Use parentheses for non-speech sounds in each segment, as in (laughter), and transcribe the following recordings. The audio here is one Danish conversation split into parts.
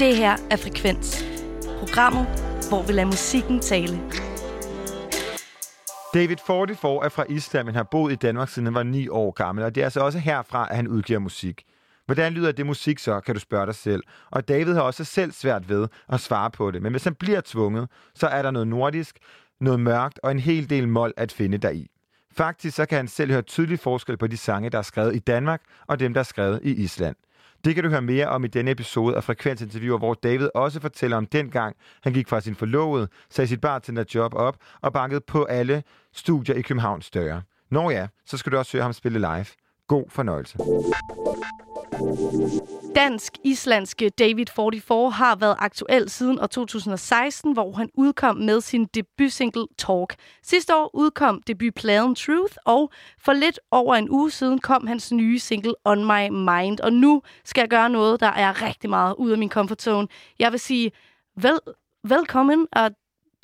Det her er Frekvens. Programmet, hvor vi lader musikken tale. David 44 er fra Island, men har boet i Danmark siden han var 9 år gammel, og det er altså også herfra, at han udgiver musik. Hvordan lyder det musik så, kan du spørge dig selv. Og David har også selv svært ved at svare på det. Men hvis han bliver tvunget, så er der noget nordisk, noget mørkt og en hel del mål at finde deri. Faktisk så kan han selv høre tydelig forskel på de sange, der er skrevet i Danmark, og dem, der er skrevet i Island. Det kan du høre mere om i denne episode af Frekvensinterviewer, hvor David også fortæller om dengang, han gik fra sin forlovede, sagde sit bartenderjob op og bankede på alle studier i Københavns døre. Nå ja, så skal du også høre ham spille live. God fornøjelse. Dansk-islandske David 44 har været aktuel siden år 2016, hvor han udkom med sin debutsingle Talk. Sidste år udkom debutpladen Truth, og for lidt over en uge siden kom hans nye single On My Mind. Og nu skal jeg gøre noget, der er rigtig meget ud af min comfort zone. Jeg vil sige vel, velkommen og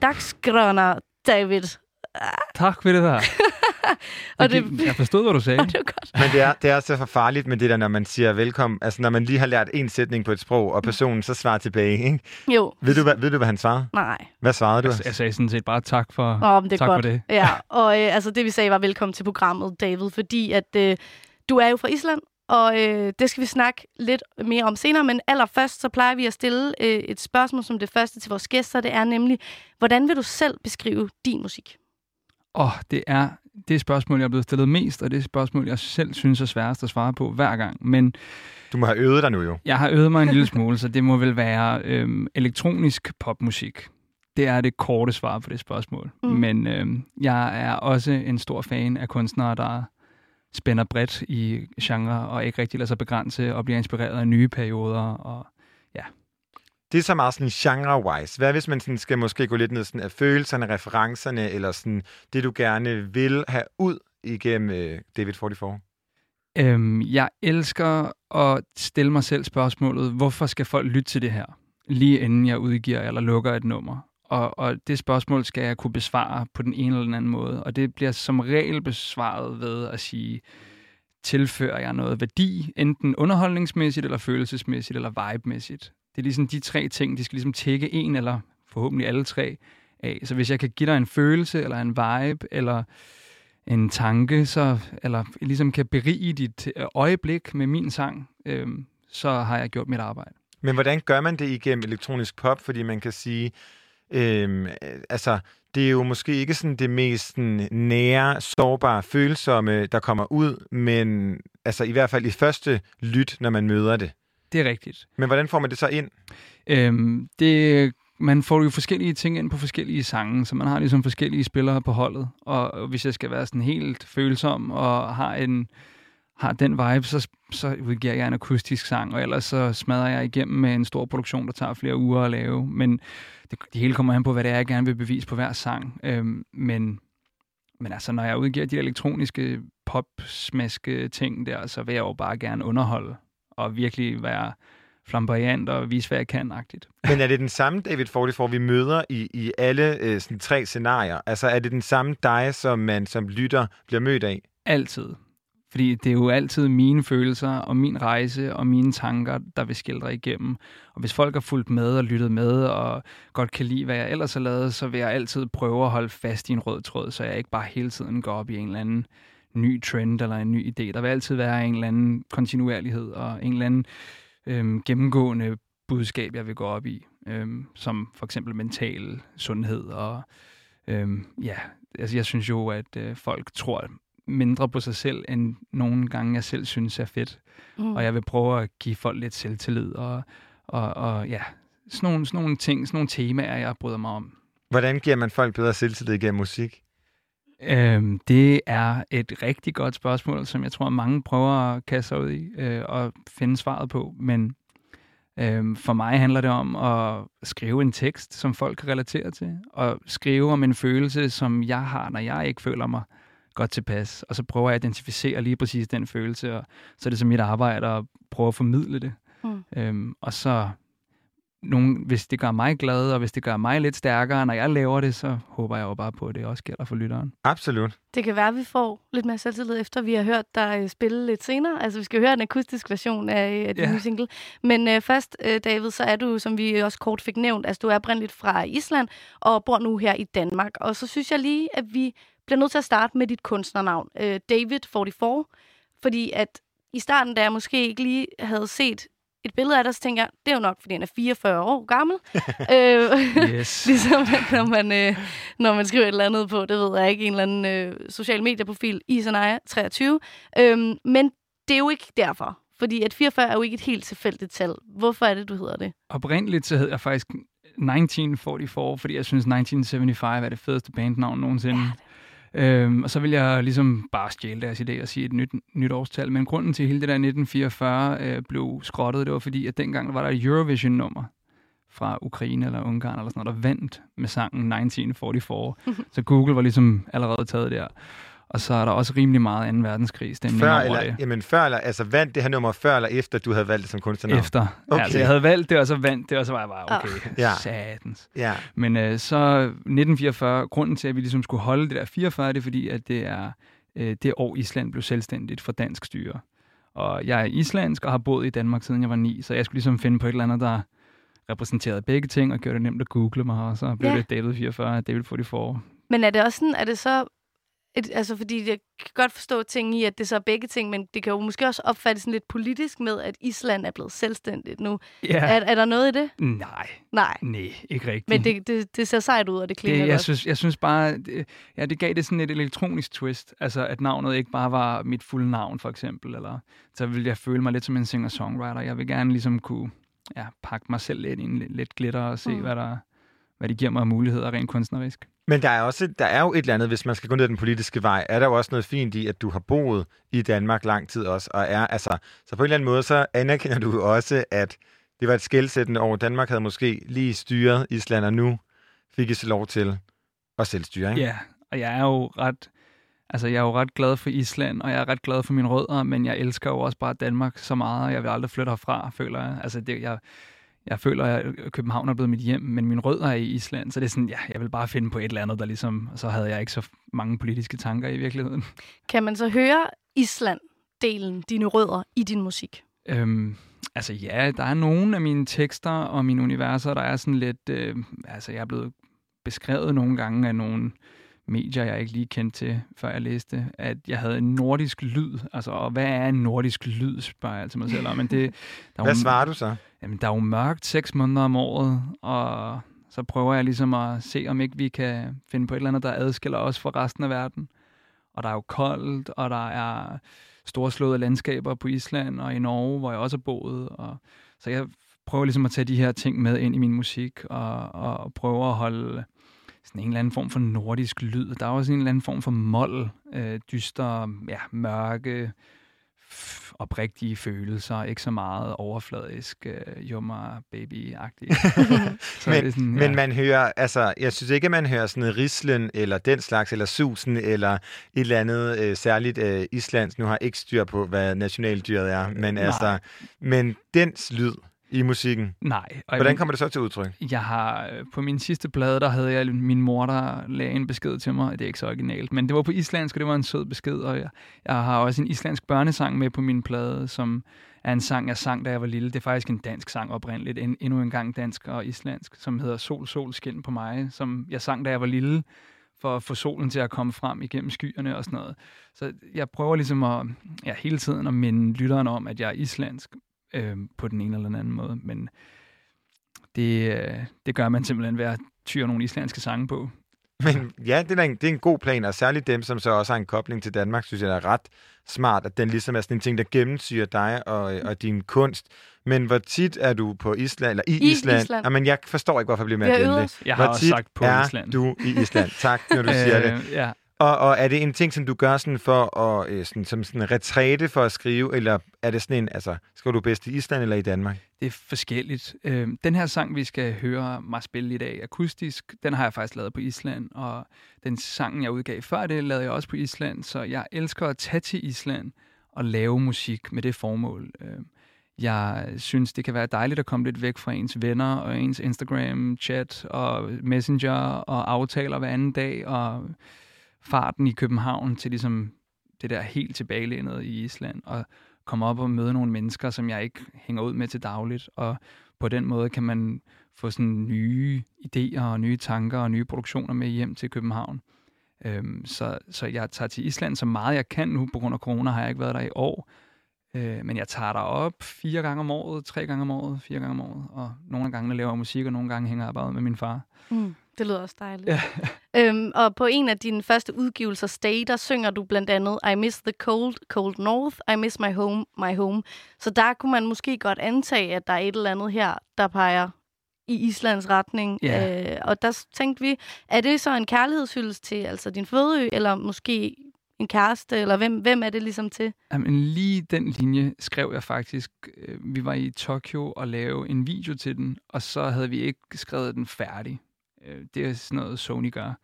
dagsgrønner, David. Tak for det der. (laughs) og det, jeg forstod, hvad du sagde. (laughs) det var godt. Men det er, det er så for farligt med det der, når man siger velkommen. Altså, når man lige har lært en sætning på et sprog, og personen så svarer tilbage, ikke? Jo. Ved du, hvad, ved du, hvad han svarede? Nej. Hvad svarede du? Jeg, jeg sagde sådan set bare tak for, Nå, men det er tak godt. for det. Ja, (laughs) og øh, altså, det vi sagde var velkommen til programmet, David, fordi at øh, du er jo fra Island, og øh, det skal vi snakke lidt mere om senere, men allerførst så plejer vi at stille øh, et spørgsmål som det første til vores gæster, det er nemlig, hvordan vil du selv beskrive din musik? Åh, oh, det er det spørgsmål, jeg er blevet stillet mest, og det er spørgsmål, jeg selv synes er sværest at svare på hver gang. Men du må have øvet dig nu jo. Jeg har øvet mig en lille smule, så det må vel være øhm, elektronisk popmusik. Det er det korte svar på det spørgsmål. Mm. Men øhm, jeg er også en stor fan af kunstnere, der spænder bredt i genre og ikke rigtig lader sig begrænse og bliver inspireret af nye perioder. Og det er så meget sådan genre-wise. Hvad hvis man sådan skal måske gå lidt ned sådan af følelserne, referencerne, eller sådan det, du gerne vil have ud igennem øh, David 44? Øhm, jeg elsker at stille mig selv spørgsmålet, hvorfor skal folk lytte til det her, lige inden jeg udgiver eller lukker et nummer? Og, og det spørgsmål skal jeg kunne besvare på den ene eller den anden måde. Og det bliver som regel besvaret ved at sige, tilfører jeg noget værdi, enten underholdningsmæssigt, eller følelsesmæssigt, eller vibe-mæssigt. Det er ligesom de tre ting, de skal ligesom tække en eller forhåbentlig alle tre af. Så hvis jeg kan give dig en følelse, eller en vibe, eller en tanke, så, eller ligesom kan berige dit øh, øjeblik med min sang, øh, så har jeg gjort mit arbejde. Men hvordan gør man det igennem elektronisk pop? Fordi man kan sige, øhm, øh, altså, det er jo måske ikke sådan det mest sådan, nære, sårbare, følsomme, der kommer ud, men altså i hvert fald i første lyt, når man møder det. Det er rigtigt. Men hvordan får man det så ind? Øhm, det, man får jo forskellige ting ind på forskellige sange, så man har ligesom forskellige spillere på holdet. Og hvis jeg skal være sådan helt følsom og har en har den vibe, så, så udgiver jeg en akustisk sang, og ellers så smadrer jeg igennem med en stor produktion, der tager flere uger at lave. Men det, det hele kommer an på, hvad det er, jeg gerne vil bevise på hver sang. Øhm, men, men altså, når jeg udgiver de elektroniske pop-smaske ting der, så vil jeg jo bare gerne underholde og virkelig være flamboyant og vise, hvad jeg kan -agtigt. Men er det den samme David Forty vi møder i, i alle øh, sådan tre scenarier? Altså er det den samme dig, som man som lytter bliver mødt af? Altid. Fordi det er jo altid mine følelser og min rejse og mine tanker, der vil skildre igennem. Og hvis folk har fulgt med og lyttet med og godt kan lide, hvad jeg ellers har lavet, så vil jeg altid prøve at holde fast i en rød tråd, så jeg ikke bare hele tiden går op i en eller anden ny trend eller en ny idé. Der vil altid være en eller anden kontinuerlighed og en eller anden øhm, gennemgående budskab, jeg vil gå op i, øhm, som for eksempel mental sundhed. Og øhm, ja, altså jeg synes jo, at øh, folk tror mindre på sig selv, end nogle gange jeg selv synes er fedt. Mm. Og jeg vil prøve at give folk lidt selvtillid og, og, og ja, sådan nogle, sådan nogle ting, sådan nogle temaer, jeg bryder mig om. Hvordan giver man folk bedre selvtillid gennem musik? Øhm, det er et rigtig godt spørgsmål, som jeg tror, mange prøver at kaste sig ud i øh, og finde svaret på. Men øhm, for mig handler det om at skrive en tekst, som folk kan relatere til, og skrive om en følelse, som jeg har, når jeg ikke føler mig godt tilpas. Og så prøver jeg at identificere lige præcis den følelse, og så er det så mit arbejde at prøve at formidle det. Mm. Øhm, og så nogen, hvis det gør mig glad, og hvis det gør mig lidt stærkere, når jeg laver det, så håber jeg jo bare på, at det også gælder for lytteren. Absolut. Det kan være, at vi får lidt mere selvtillid efter, vi har hørt dig øh, spille lidt senere. Altså, vi skal høre en akustisk version af, af din Ja. nye single. Men øh, først, øh, David, så er du, som vi også kort fik nævnt, altså du er oprindeligt fra Island og bor nu her i Danmark. Og så synes jeg lige, at vi bliver nødt til at starte med dit kunstnernavn, øh, David44. Fordi at i starten, da jeg måske ikke lige havde set et billede af dig, så tænker jeg, det er jo nok, fordi han er 44 år gammel. (laughs) øh, (laughs) Yes. Ligesom når man, øh, når man skriver et eller andet på, det ved jeg ikke, en eller anden øh, social medieprofil, Isanaya 23. Øhm, men det er jo ikke derfor. Fordi at 44 er jo ikke et helt tilfældigt tal. Hvorfor er det, du hedder det? Oprindeligt så hed jeg faktisk 1944, fordi jeg synes 1975 er det fedeste bandnavn nogensinde. Ja, øhm, og så vil jeg ligesom bare stjæle deres idé og sige et nyt, nyt årstal. Men grunden til hele det der 1944 øh, blev skrottet, det var fordi, at dengang var der et Eurovision-nummer fra Ukraine eller Ungarn eller sådan noget, der vandt med sangen 1944. (laughs) så Google var ligesom allerede taget der. Og så er der også rimelig meget 2. verdenskrig stemning Før over eller, det. jamen, før eller, altså vandt det her nummer før eller efter, du havde valgt det som kunstnernavn? Efter. Okay. Okay. Altså, jeg havde valgt det, og så vandt det, og så var jeg bare, okay, Ja. satans. Ja. Men øh, så 1944, grunden til, at vi ligesom skulle holde det der 44, det er fordi, at det er øh, det år, Island blev selvstændigt fra dansk styre. Og jeg er islandsk og har boet i Danmark siden jeg var ni, så jeg skulle ligesom finde på et eller andet, der repræsenterede begge ting og gjorde det nemt at google mig, og så blev ja. det David 44, David 44. Men er det også sådan, er det så... Et, altså, fordi jeg kan godt forstå ting i, at det så er begge ting, men det kan jo måske også opfattes sådan lidt politisk med, at Island er blevet selvstændigt nu. Ja. Er, er der noget i det? Nej, Nej. nej, ikke rigtigt. Men det, det, det ser sejt ud, og det klinger det, jeg, godt. synes, jeg synes bare, det, ja, det gav det sådan et elektronisk twist. Altså, at navnet ikke bare var mit fulde navn, for eksempel. Eller, så ville jeg føle mig lidt som en singer-songwriter. Jeg vil gerne ligesom kunne ja, pakke mig selv lidt i en lidt, glitter og se, mm. hvad, der, hvad det giver mig af muligheder rent kunstnerisk. Men der er, også, der er jo et eller andet, hvis man skal gå ned den politiske vej, er der jo også noget fint i, at du har boet i Danmark lang tid også, og er, altså, så på en eller anden måde, så anerkender du også, at det var et skældsættende år. Danmark havde måske lige styret Island, og nu fik I så lov til at selvstyre, ikke? Ja, og jeg er jo ret... Altså, jeg er jo ret glad for Island, og jeg er ret glad for mine rødder, men jeg elsker jo også bare Danmark så meget, og jeg vil aldrig flytte herfra, føler jeg. Altså, det, jeg, jeg føler, at København er blevet mit hjem, men mine rødder er i Island, så det er sådan, ja, jeg vil bare finde på et eller andet, der ligesom... Og så havde jeg ikke så mange politiske tanker i virkeligheden. Kan man så høre Island-delen, dine rødder, i din musik? Øhm, altså ja, der er nogle af mine tekster og mine universer, der er sådan lidt... Øh, altså, jeg er blevet beskrevet nogle gange af nogle medier, jeg ikke lige kendte til, før jeg læste, at jeg havde en nordisk lyd. Altså, og hvad er en nordisk lyd, spørger jeg altid mig selv om. Men det, der er Hvad jo, svarer du så? Jamen, der er jo mørkt seks måneder om året, og så prøver jeg ligesom at se, om ikke vi kan finde på et eller andet, der adskiller os fra resten af verden. Og der er jo koldt, og der er storslåede landskaber på Island og i Norge, hvor jeg også har boet. Og, så jeg prøver ligesom at tage de her ting med ind i min musik, og, og prøver at holde sådan en eller anden form for nordisk lyd. Der er også en eller anden form for mold, øh, dyster, ja, mørke, f- oprigtige følelser, ikke så meget overfladisk, øh, jummer baby-agtigt. (laughs) (laughs) Så Men- sådan, Men man hører, altså, jeg synes ikke, at man hører sådan en rislen, eller den slags, eller susen, eller et eller andet øh, særligt øh, islands. Nu har jeg ikke styr på, hvad nationaldyret er, men Nej. altså, men dens lyd i musikken, Nej. Og hvordan kommer det så til udtryk? Jeg har øh, på min sidste plade, der havde jeg min mor, der lagde en besked til mig. Det er ikke så originalt, men det var på islandsk, og det var en sød besked. Og jeg, jeg har også en islandsk børnesang med på min plade, som er en sang, jeg sang, da jeg var lille. Det er faktisk en dansk sang oprindeligt, en, endnu en gang dansk og islandsk, som hedder Sol, sol, skin på mig, som jeg sang, da jeg var lille, for at få solen til at komme frem igennem skyerne og sådan noget. Så jeg prøver ligesom at, ja, hele tiden at minde lytteren om, at jeg er islandsk øh, på den ene eller den anden måde, men det, øh, det gør man simpelthen ved at tyre nogle islandske sange på. Men ja, det er, en, det er en god plan, og særligt dem, som så også har en kobling til Danmark, synes jeg er ret smart, at den ligesom er sådan en ting, der gennemsyrer dig og, og din kunst. Men hvor tit er du på Island, eller i, I Island? Island. Jamen, jeg forstår ikke, hvorfor jeg bliver med at det. Jeg har Hvor også tit sagt på er Island. du i Island? Tak, når du (laughs) siger det. Øh, ja. Og, og er det en ting, som du gør sådan for at, øh, sådan, som sådan en retræte for at skrive, eller er det sådan en, altså, skal du bedst i Island eller i Danmark? Det er forskelligt. Øh, den her sang, vi skal høre mig spille i dag akustisk, den har jeg faktisk lavet på Island, og den sang, jeg udgav før det, lavede jeg også på Island, så jeg elsker at tage til Island og lave musik med det formål. Øh, Jeg synes, det kan være dejligt at komme lidt væk fra ens venner og ens Instagram-chat og Messenger og aftaler hver anden dag og farten i København til ligesom det der helt tilbagelænede i Island og komme op og møde nogle mennesker, som jeg ikke hænger ud med til dagligt. Og på den måde kan man få sådan nye idéer og nye tanker og nye produktioner med hjem til København. Øhm, så, så jeg tager til Island så meget jeg kan nu. På grund af corona har jeg ikke været der i år. Øh, men jeg tager der op fire gange om året, tre gange om året, fire gange om året. Og nogle gange laver jeg musik, og nogle gange hænger jeg bare med min far. Mm, det lyder også dejligt. Ja. (laughs) øhm, og på en af dine første udgivelser, Stay, der synger du blandt andet I miss the cold, cold north, I miss my home, my home. Så der kunne man måske godt antage, at der er et eller andet her, der peger i Islands retning. Ja. Øh, og der tænkte vi, er det så en kærlighedshyldest til altså din fødeø, eller måske en kæreste, eller hvem, hvem er det ligesom til? Jamen lige den linje skrev jeg faktisk. Øh, vi var i Tokyo og lavede en video til den, og så havde vi ikke skrevet den færdig. Øh, det er sådan noget, Sony gør.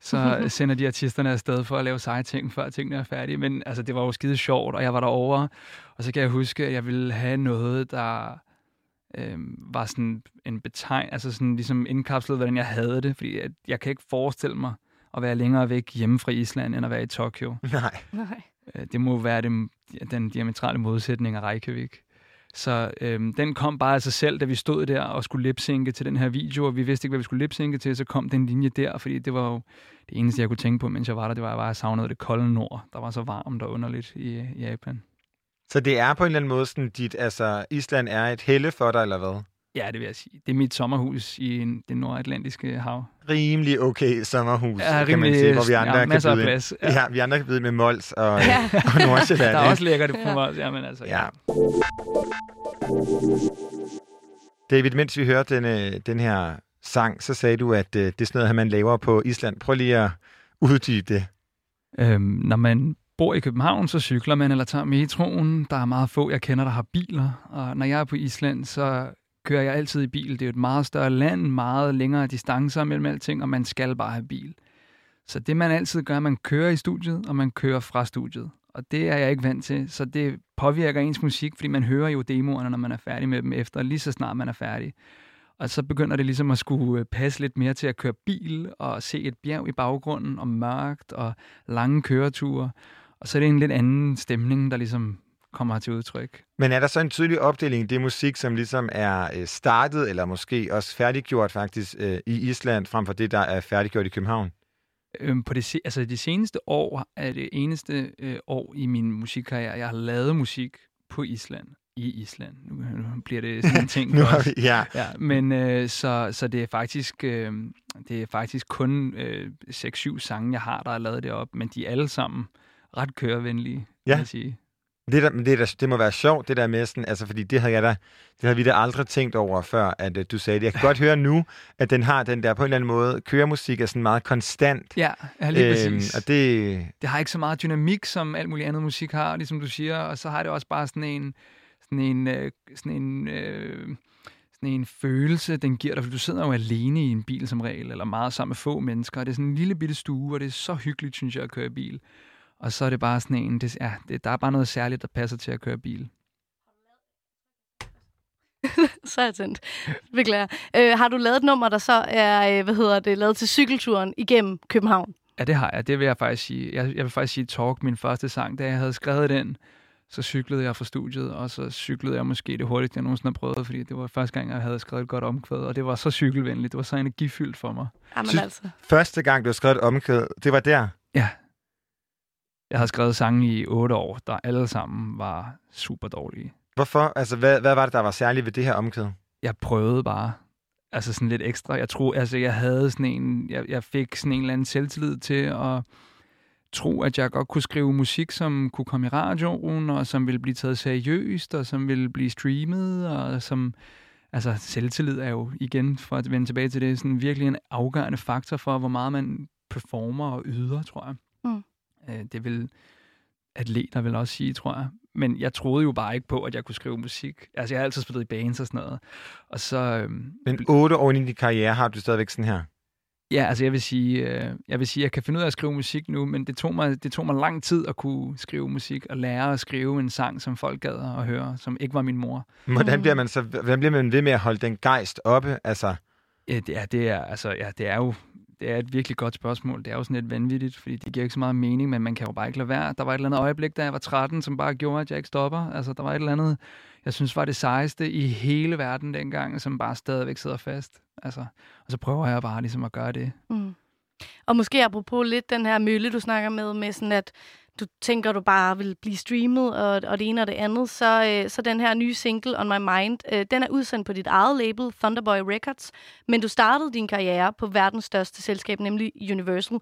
Så (laughs) sender de artisterne afsted for at lave seje ting, før tingene er færdige. Men altså, det var jo skide sjovt, og jeg var derovre. Og så kan jeg huske, at jeg ville have noget, der øh, var sådan en betegn, altså sådan ligesom indkapslet, hvordan jeg havde det. Fordi at jeg kan ikke forestille mig at være længere væk hjemme fra Island, end at være i Tokyo. Nej. Nej. Øh, det må være det, den diametrale modsætning af Reykjavik. Så øhm, den kom bare af sig selv, da vi stod der og skulle lipsynke til den her video, og vi vidste ikke, hvad vi skulle lipsynke til, så kom den linje der, fordi det var jo det eneste, jeg kunne tænke på, mens jeg var der, det var, at jeg savnede det kolde nord. Der var så varmt og underligt i, i Japan. Så det er på en eller anden måde sådan, dit, altså Island er et helle for dig, eller hvad? Ja, det vil jeg sige. Det er mit sommerhus i en, det nordatlantiske hav. Rimelig okay sommerhus, Ja, kan man rimelig- sige, hvor vi andre ja, kan masser af byde plads. Ja. Ja, vi andre kan byde med Mols og, Ja. (laughs) og Nordsjælland. Der er også lækkert på mig. Ja, men altså, Ja. David, mens vi hørte den, den her sang, så sagde du, at øh, det er sådan noget, man laver på Island. Prøv lige at uddybe det. Øhm, når man bor i København, så cykler man eller tager metroen. Der er meget få, jeg kender, der har biler. Og når jeg er på Island, så kører jeg altid i bil. Det er jo et meget større land, meget længere distancer mellem alting, og man skal bare have bil. Så det, man altid gør, man kører i studiet, og man kører fra studiet. Og det er jeg ikke vant til, så det påvirker ens musik, fordi man hører jo demoerne, når man er færdig med dem efter, lige så snart man er færdig. Og så begynder det ligesom at skulle øh, passe lidt mere til at køre bil og se et bjerg i baggrunden og mørkt og lange køreture. Og så er det en lidt anden stemning, der ligesom kommer til udtryk. Men er der så en tydelig opdeling i det musik, som ligesom er øh, startet, eller måske også færdiggjort faktisk øh, i Island, frem for det, der er færdiggjort i København? Øhm, på det, altså de seneste år er det eneste øh, år i min musikkarriere, jeg har lavet musik på Island. I Island. Nu, nu bliver det sådan en ting. (laughs) Nu har os. vi, ja. Ja, men øh, så, så det er faktisk øh, det er faktisk kun øh, 6-7 sange, jeg har, der er lavet det op, men de er alle sammen ret kørevenlige, Ja. vil jeg sige. Det, der, det, der, det må være sjovt, det der med sådan, altså fordi det havde, jeg da, det havde vi da aldrig tænkt over før, at uh, du sagde det. Jeg kan godt høre nu, at den har den der på en eller anden måde, køremusik er sådan meget konstant. Ja, ja lige præcis. og det, det har ikke så meget dynamik, som alt muligt andet musik har, ligesom du siger, og så har det også bare sådan en, sådan en, øh, sådan en, øh, sådan en følelse, den giver dig, for du sidder jo alene i en bil som regel, eller meget sammen med få mennesker, og det er sådan en lille bitte stue, og det er så hyggeligt, synes jeg, at køre bil. Og så er det bare sådan en, det, ja, det, der er bare noget særligt, der passer til at køre bil. (laughs) så er jeg tændt. Beklager. Øh, har du lavet et nummer, der så er, øh, hvad hedder det, lavet til cykelturen igennem København? Ja, det har jeg. Det vil jeg faktisk sige. Jeg, jeg vil faktisk sige Talk, min første sang. Da jeg havde skrevet den, så cyklede jeg fra studiet, og så cyklede jeg måske det hurtigste, jeg nogensinde har prøvet, fordi det var første gang, jeg havde skrevet et godt omkvæd, og det var så cykelvenligt. Det var så energifyldt for mig. Jamen altså. første gang, du har skrevet et omkvæd, det var der. Ja. Jeg havde skrevet sange i otte år, der alle sammen var super dårlige. Hvorfor? Altså, hvad, hvad var det, der var særligt ved det her omkvæd? Jeg prøvede bare. Altså sådan lidt ekstra. Jeg tror, altså jeg havde sådan en, jeg, jeg fik sådan en eller anden selvtillid til at tro, at jeg godt kunne skrive musik, som kunne komme i radioen, og som ville blive taget seriøst, og som ville blive streamet, og som, altså selvtillid er jo igen, for at vende tilbage til det, sådan virkelig en afgørende faktor for, hvor meget man performer og yder, tror jeg. Mm. Øh, Det vil atleter vil også sige, tror jeg. Men jeg troede jo bare ikke på, at jeg kunne skrive musik. Altså, jeg har altid spillet i bands og sådan noget. Og så, øhm, Men otte år inde i din karriere har du stadigvæk sådan her. Ja, altså jeg vil sige, øh, jeg vil sige, jeg kan finde ud af at skrive musik nu, men det tog mig, det tog mig lang tid at kunne skrive musik og lære at skrive en sang, som folk gad at høre, som ikke var min mor. Hvordan bliver man så hvordan bliver man ved med at holde den gejst oppe? Altså, Ja, det er, det er, altså, ja, det er jo det er et virkelig godt spørgsmål. Det er jo sådan lidt vanvittigt, fordi det giver ikke så meget mening, men man kan jo bare ikke lade være. Der var et eller andet øjeblik, da jeg var 13, som bare gjorde, at jeg ikke stopper. Altså, der var et eller andet, jeg synes var det sejeste i hele verden dengang, som bare stadigvæk sidder fast. Altså, og så prøver jeg bare ligesom at gøre det. Mm. Og måske apropos lidt den her mølle, du snakker med, med sådan at du tænker, du bare vil blive streamet, og, og det ene og det andet, så, øh, så den her nye single, On My Mind, øh, den er udsendt på dit eget label, Thunderboy Records, men du startede din karriere på verdens største selskab, nemlig Universal.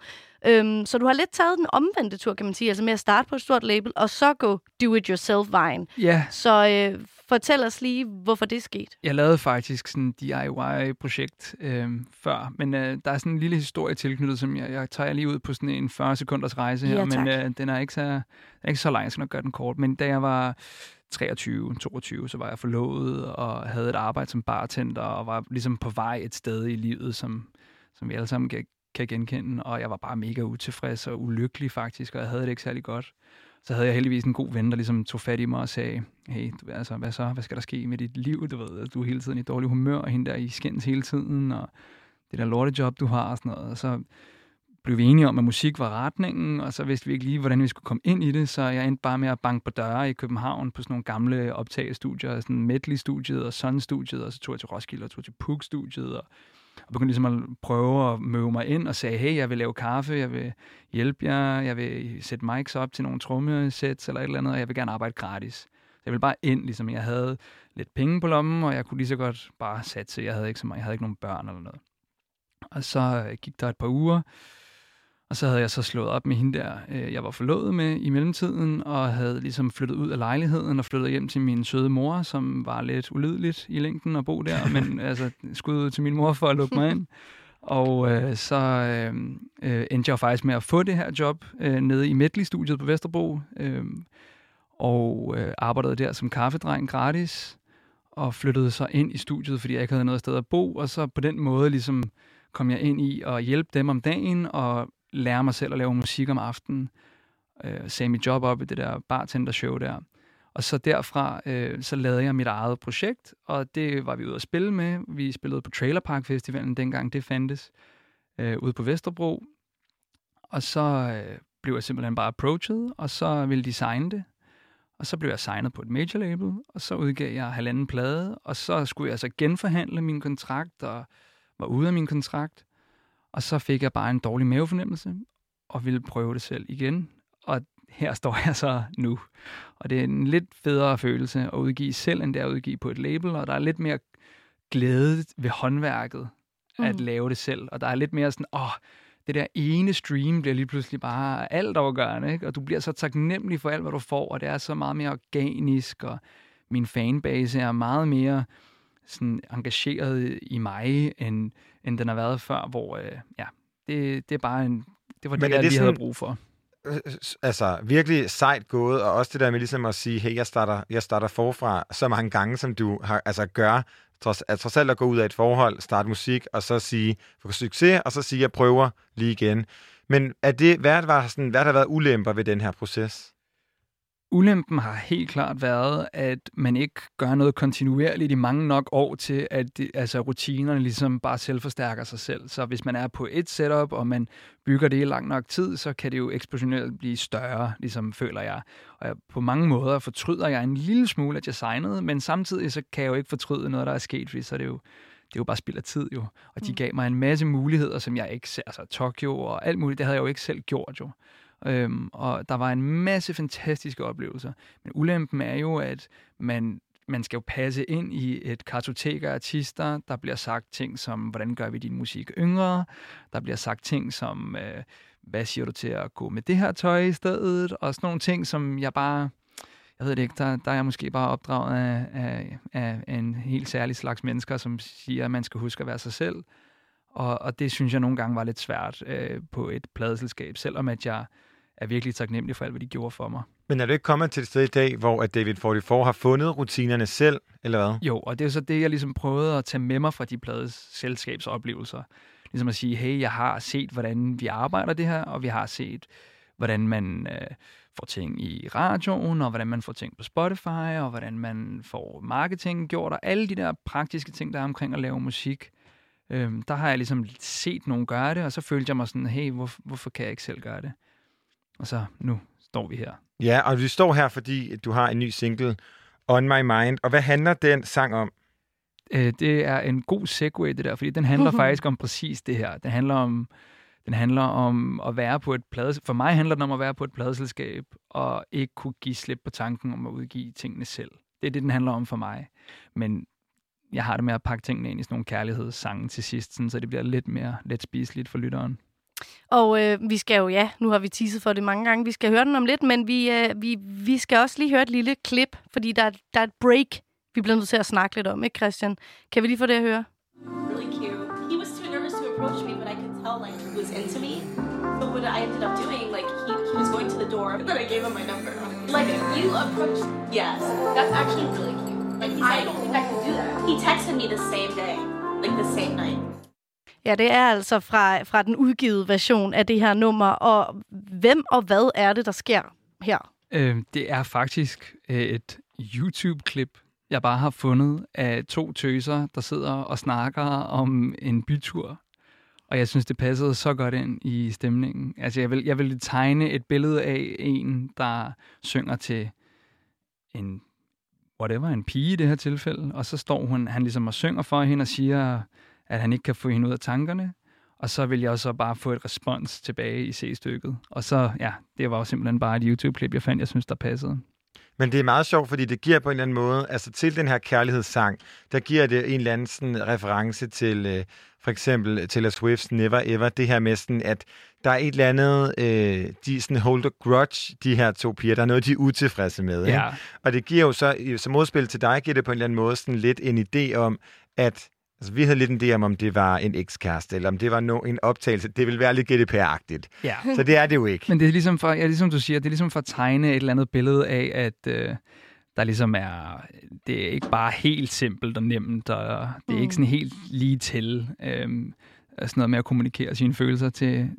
Øhm, så du har lidt taget den omvendte tur, kan man sige, altså med at starte på et stort label, og så gå do-it-yourself-vejen. Ja, Så øh, fortæl os lige, hvorfor det skete. jeg lavede faktisk sådan en DIY-projekt øh, før, men øh, der er sådan en lille historie tilknyttet, som jeg, jeg tager lige ud på sådan en 40 sekunders rejse her, Ja, tak. men øh, den er ikke så, den er ikke så lang, jeg skal nok gøre den kort. Men da jeg var 23, 22, så var jeg forlovet og havde et arbejde som bartender og var ligesom på vej et sted i livet, som, som vi alle sammen kan, kan genkende, og jeg var bare mega utilfreds og ulykkelig faktisk, og jeg havde det ikke særlig godt. Så havde jeg heldigvis en god ven, der ligesom tog fat i mig og sagde, hey, du, altså, hvad så? Hvad skal der ske med dit liv? Du ved, du er hele tiden i dårlig humør, og hende der i skændes hele tiden, og det der lortejob, du har og sådan noget. Og så blev vi enige om, at musik var retningen, og så vidste vi ikke lige, hvordan vi skulle komme ind i det, så jeg endte bare med at banke på døre i København på sådan nogle gamle optagestudier, sådan Medley-studiet og Sun-studiet, og så tog jeg til Roskilde og tog til Puk-studiet, og, og begyndte ligesom at prøve at møve mig ind og sagde, hey, jeg vil lave kaffe, jeg vil hjælpe jer, jeg vil sætte mics op til nogle trommesæt eller et eller andet, og jeg vil gerne arbejde gratis. Så jeg ville bare ind, ligesom jeg havde lidt penge på lommen, og jeg kunne lige så godt bare satse. Jeg havde ikke så meget, jeg havde ikke nogen børn eller noget. Og så øh, gik der et par uger, og så havde jeg så slået op med hende der, øh, jeg var forlovet med i mellemtiden, og havde ligesom flyttet ud af lejligheden og flyttet hjem til min søde mor, som var lidt ulydeligt i længden at bo der, (laughs) men altså skud ud til min mor for at lukke mig ind. Og øh, så øh, øh, endte jeg faktisk med at få det her job øh, nede i Medley-studiet på Vesterbro, øh, og øh, arbejdede der som kaffedreng gratis, og flyttede så ind i studiet, fordi jeg ikke havde noget sted at bo, og så på den måde ligesom kom jeg ind i at hjælpe dem om dagen, og lære mig selv at lave musik om aftenen. Øh, sagde mit job op i det der bartender-show der. Og så derfra, øh, så lavede jeg mit eget projekt, og det var vi ude at spille med. Vi spillede på Trailer Park Festivalen, dengang det fandtes, øh, ude på Vesterbro. Og så øh, blev jeg simpelthen bare approached, og så ville de signe det. Og så blev jeg signet på et major label, og så udgav jeg halvanden plade, og så skulle jeg så genforhandle min kontrakt, og var ude af min kontrakt. Og så fik jeg bare en dårlig mavefornemmelse, og ville prøve det selv igen. Og her står jeg så nu. Og det er en lidt federe følelse at udgive selv, end det er at udgive på et label, og der er lidt mere glæde ved håndværket at Mhm. lave det selv. Og der er lidt mere sådan, åh, det der ene stream bliver lige pludselig bare alt overgørende, ikke? og du bliver så taknemmelig for alt, hvad du får, og det er så meget mere organisk, og min fanbase er meget mere sådan engageret i mig, end, end den har været før, hvor øh, ja, det, det er bare en, det var Men det, jeg det lige havde sådan- brug for. Øh, altså virkelig sejt gået, og også det der med ligesom at sige, hey, jeg starter, jeg starter forfra så mange gange, som du har, altså gør, trods, at trods alt at gå ud af et forhold, starte musik, og så sige, få succes, og så sige, jeg prøver lige igen. Men er det, hvad, var sådan, hvad har der været ulemper ved den her proces? Ulempen har helt klart været, at man ikke gør noget kontinuerligt i mange nok år til, at det, altså, rutinerne ligesom bare selvforstærker sig selv. Så hvis man er på et setup, og man bygger det i lang nok tid, så kan det jo eksponentielt blive større, ligesom føler jeg. Og jeg, på mange måder fortryder jeg en lille smule, at jeg signede, men samtidig så kan jeg jo ikke fortryde noget, der er sket, fordi så er det jo det er jo bare spild af tid jo. Og de Mm. gav mig en masse muligheder, som jeg ikke selv, altså Tokyo og alt muligt, det havde jeg jo ikke selv gjort jo. Øhm, og der var en masse fantastiske oplevelser. Men ulempen er jo, at man, man skal jo passe ind i et kartotek af artister. Der bliver sagt ting som, hvordan gør vi din musik yngre? Der bliver sagt ting som, øh, hvad siger du til at gå med det her tøj i stedet? Og sådan nogle ting, som jeg bare... Jeg ved det ikke, der, der er jeg måske bare opdraget af, af, af en helt særlig slags mennesker, som siger, at man skal huske at være sig selv. Og, og det synes jeg nogle gange var lidt svært øh, på et pladeselskab, selvom at jeg er virkelig taknemmelig for alt, hvad de gjorde for mig. Men er du ikke kommet til et sted i dag, hvor at David 44 har fundet rutinerne selv, eller hvad? Jo, og det er så det, jeg ligesom prøvede at tage med mig fra de plades selskabsoplevelser. ligesom at sige, hey, jeg har set, hvordan vi arbejder det her, og vi har set, hvordan man øh, får ting i radioen, og hvordan man får ting på Spotify, og hvordan man får marketing gjort, og alle de der praktiske ting, der er omkring at lave musik. Øh, der har jeg ligesom set nogen gøre det, og så følte jeg mig sådan, hey, hvor, hvorfor kan jeg ikke selv gøre det? Og så nu står vi her. Ja, og vi står her, fordi du har en ny single, On My Mind. Og hvad handler den sang om? Øh, det er en god segue, det der, fordi den handler (laughs) faktisk om præcis det her. Den handler om, den handler om at være på et plade... For mig handler den om at være på et pladeselskab og ikke kunne give slip på tanken om at udgive tingene selv. Det er det, den handler om for mig. Men jeg har det med at pakke tingene ind i sådan nogle kærlighedssange til sidst, sådan, så det bliver lidt mere let spiseligt for lytteren. Og øh, vi skal jo, ja, nu har vi teaset for det mange gange, vi skal høre den om lidt, men vi, øh, vi, vi skal også lige høre et lille klip, fordi der, der er et break, vi bliver nødt til at snakke lidt om, ikke Christian? Kan vi lige få det at høre? Really cute. He was too nervous to approach me, but I could tell like he was into me. So what I ended up doing, like he, he was going to the door, then I gave him my number. Like you approached. Yes, that's actually really cute. Like he's I like, don't think I can do that. He texted me the same day, like the same night. Ja, det er altså fra, fra den udgivet version af det her nummer. Og hvem og hvad er det, der sker her? Øh, det er faktisk øh, et YouTube-klip, jeg bare har fundet af to tøser, der sidder og snakker om en bytur. Og jeg synes, det passede så godt ind i stemningen. Altså, jeg vil, jeg vil tegne et billede af en, der synger til en, whatever, en pige i det her tilfælde. Og så står hun, han ligesom og synger for hende og siger, at han ikke kan få hende ud af tankerne. Og så vil jeg så bare få et respons tilbage i C-stykket. Og så, ja, det var jo simpelthen bare et YouTube-klip, jeg fandt, jeg synes, der passede. Men det er meget sjovt, fordi det giver på en eller anden måde, altså til den her kærlighedssang, der giver det en eller anden sådan, reference til øh, for eksempel Taylor Swift's Never Ever, det her med sådan, at der er et eller andet, øh, de sådan hold a grudge, de her to piger, der er noget, de er utilfredse med. Ja. Ikke? Og det giver jo så, som modspil til dig, giver det på en eller anden måde sådan lidt en idé om, at Altså, vi havde lidt en idé om, om det var en ekskæreste, eller om det var no, en optagelse. Det vil være lidt GDPR-agtigt. Ja. Så det er det jo ikke. Men det er ligesom for, ja, ligesom du siger, det er ligesom for at tegne et eller andet billede af, at øh, der ligesom er, det er ikke bare helt simpelt og nemt, og det er Mm. ikke sådan helt lige til, øh, sådan noget med at kommunikere sine følelser til,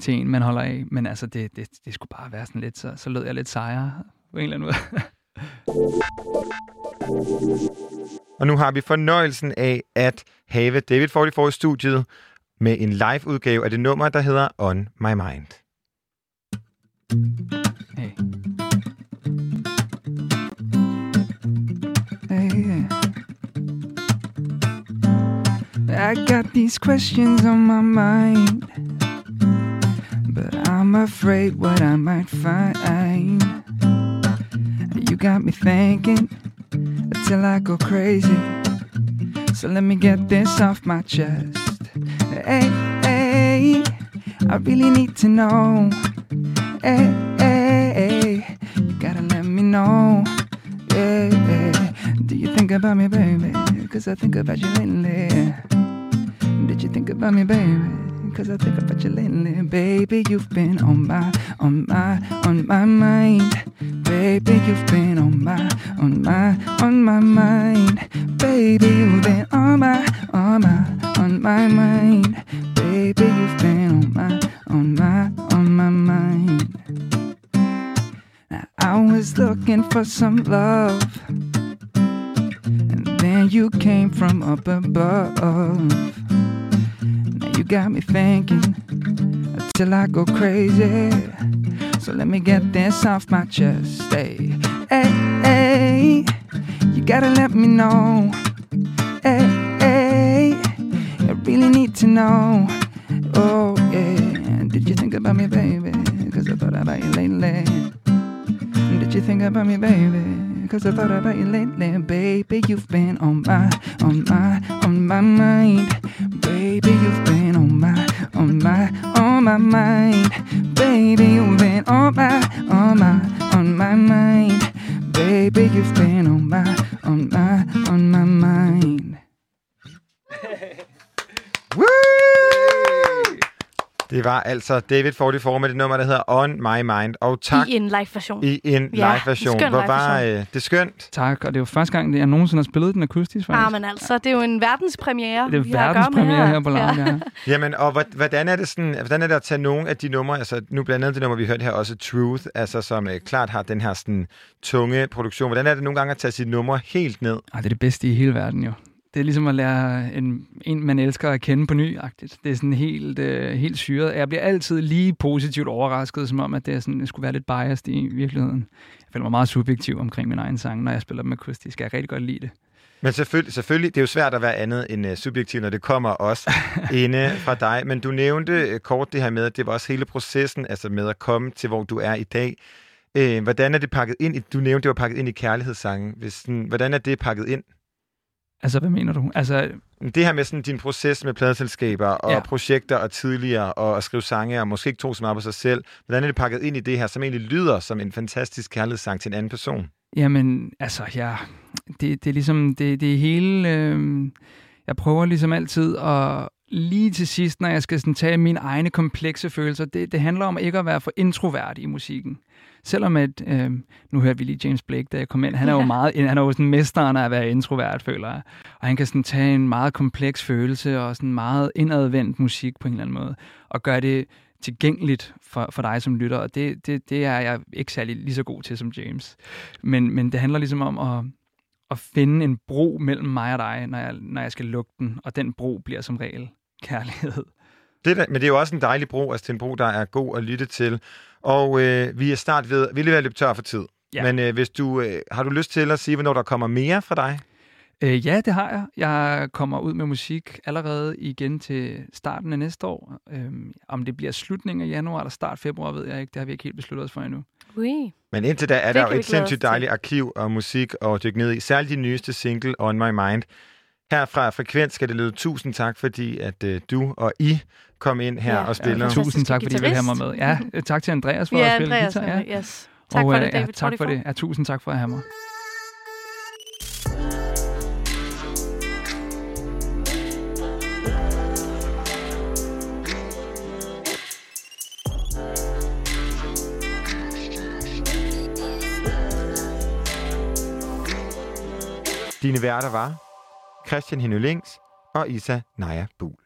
til en, man holder af. Men altså, det, det, det skulle bare være sådan lidt, så, så lød jeg lidt sejre på en eller anden måde. (laughs) Og nu har vi fornøjelsen af at have David 44 i studiet med en live-udgave af det nummer, der hedder On My Mind. Hey. Hey. I got these questions on my mind, but I'm afraid what I might find. You got me thinking till I go crazy. So let me get this off my chest. Hey, hey, I really need to know. Hey, hey, you gotta let me know. Hey, hey, do you think about me, baby? Cause I think about you lately. Did you think about me, baby? Cause I think about you lately. Baby, you've been on my, on my, on my mind. Baby, you've been on my, on my, on my mind. Baby, you've been on my, on my, on my mind. Baby, you've been on my, on my, on my mind. Now, I was looking for some love. And then you came from up above. Now you got me thinking till I go crazy. So let me get this off my chest. Hey, hey, hey, you gotta let me know. Hey, hey, I really need to know. Oh, yeah. Did you think about me, baby? Cause I thought about you lately. Did you think about me, baby? Cause I thought about you lately, baby. You've been on my, on my, on my mind. Baby, you've been on my, on my, on my mind. Baby, you've been on my, on my, on my mind. Baby, you've been on my, on my, on my mind. (laughs) Woo! Det var altså David 44 med det nummer, der hedder On My Mind. Og tak I en live-version. i en Ja, live-version. skøn Hvor var live-version. øh, det skønt? Tak, og det er jo første gang, jeg nogensinde har spillet den akustisk, faktisk. Ah, men altså, det er jo en verdenspremiere. det er verdenspremiere her på Lounge, ja. (laughs) Jamen, og hvor- hvordan er det sådan, hvordan er det at tage nogle af de numre, altså nu blandt andet det nummer, vi hørte her, også Truth, altså som øh, klart har den her sådan tunge produktion. Hvordan er det nogle gange at tage sit numre helt ned? Ej, det er det bedste i hele verden, jo. Det er ligesom at lære en, en man elsker at kende på ny-agtigt. Det er sådan helt, øh, helt syret. Jeg bliver altid lige positivt overrasket, som om, at det, er sådan, det skulle være lidt biased i virkeligheden. Jeg føler mig meget subjektiv omkring min egen sang, når jeg spiller dem akustisk. Jeg kan rigtig godt lide det. Men selvfølgelig, selvfølgelig, det er jo svært at være andet end uh, subjektiv, når det kommer også (laughs) inde fra dig. Men du nævnte uh, kort det her med, at det var også hele processen, altså med at komme til, hvor du er i dag. Uh, hvordan er det pakket ind? i- Du nævnte, det var pakket ind i kærlighedssangen. Hvis, sådan, hvordan er det pakket ind? Altså, hvad mener du? Altså, Det her med sådan din proces med pladeselskaber og Ja. projekter og tidligere og at skrive sange og måske ikke tro så meget på sig selv. Hvordan er det pakket ind i det her, som egentlig lyder som en fantastisk kærlighedssang til en anden person? Jamen, altså, ja, det, det er ligesom, det, det er hele, øh, jeg prøver ligesom altid at lige til sidst, når jeg skal sådan tage mine egne komplekse følelser, det, det handler om ikke at være for introvert i musikken. Selvom at, øh, nu hørte vi lige James Blake, da jeg kom ind, han er jo meget, han er jo sådan mesteren af at være introvert, føler jeg. Og han kan sådan tage en meget kompleks følelse og sådan meget indadvendt musik på en eller anden måde, og gøre det tilgængeligt for, for dig som lytter, og det, det, det er jeg ikke særlig lige så god til som James. Men, men det handler ligesom om at, at finde en bro mellem mig og dig, når jeg, når jeg skal lukke den, og den bro bliver som regel kærlighed. Det der, men det er jo også en dejlig bro, altså det er en bro, der er god at lytte til. Og øh, vi er snart ved, vi er ved at løbe tør for tid. Ja. Men øh, hvis du, øh, har du lyst til at sige, hvornår der kommer mere fra dig? Øh, ja, det har jeg. Jeg kommer ud med musik allerede igen til starten af næste år. Øhm, om det bliver slutningen af januar eller start februar, ved jeg ikke. Det har vi ikke helt besluttet os for endnu. Ui. Men indtil da er Det der jo et sindssygt dejligt arkiv og musik at dykke ned i. Særligt din nyeste single, On My Mind. Her fra Frekvens skal det lyde tusind tak, fordi at øh, du og I kom ind her Ja, og spiller. ja, tusind tak, fordi I vil have mig med. Ja, øh, tak til Andreas for Ja, at spille Andreas. guitar. Ja. Yes. Tak og, for øh, det, David. ja, tak for 44. det. Ja, tusind tak for at have mig. Dine værter var Christian Henølings og Isa Naja Buhl.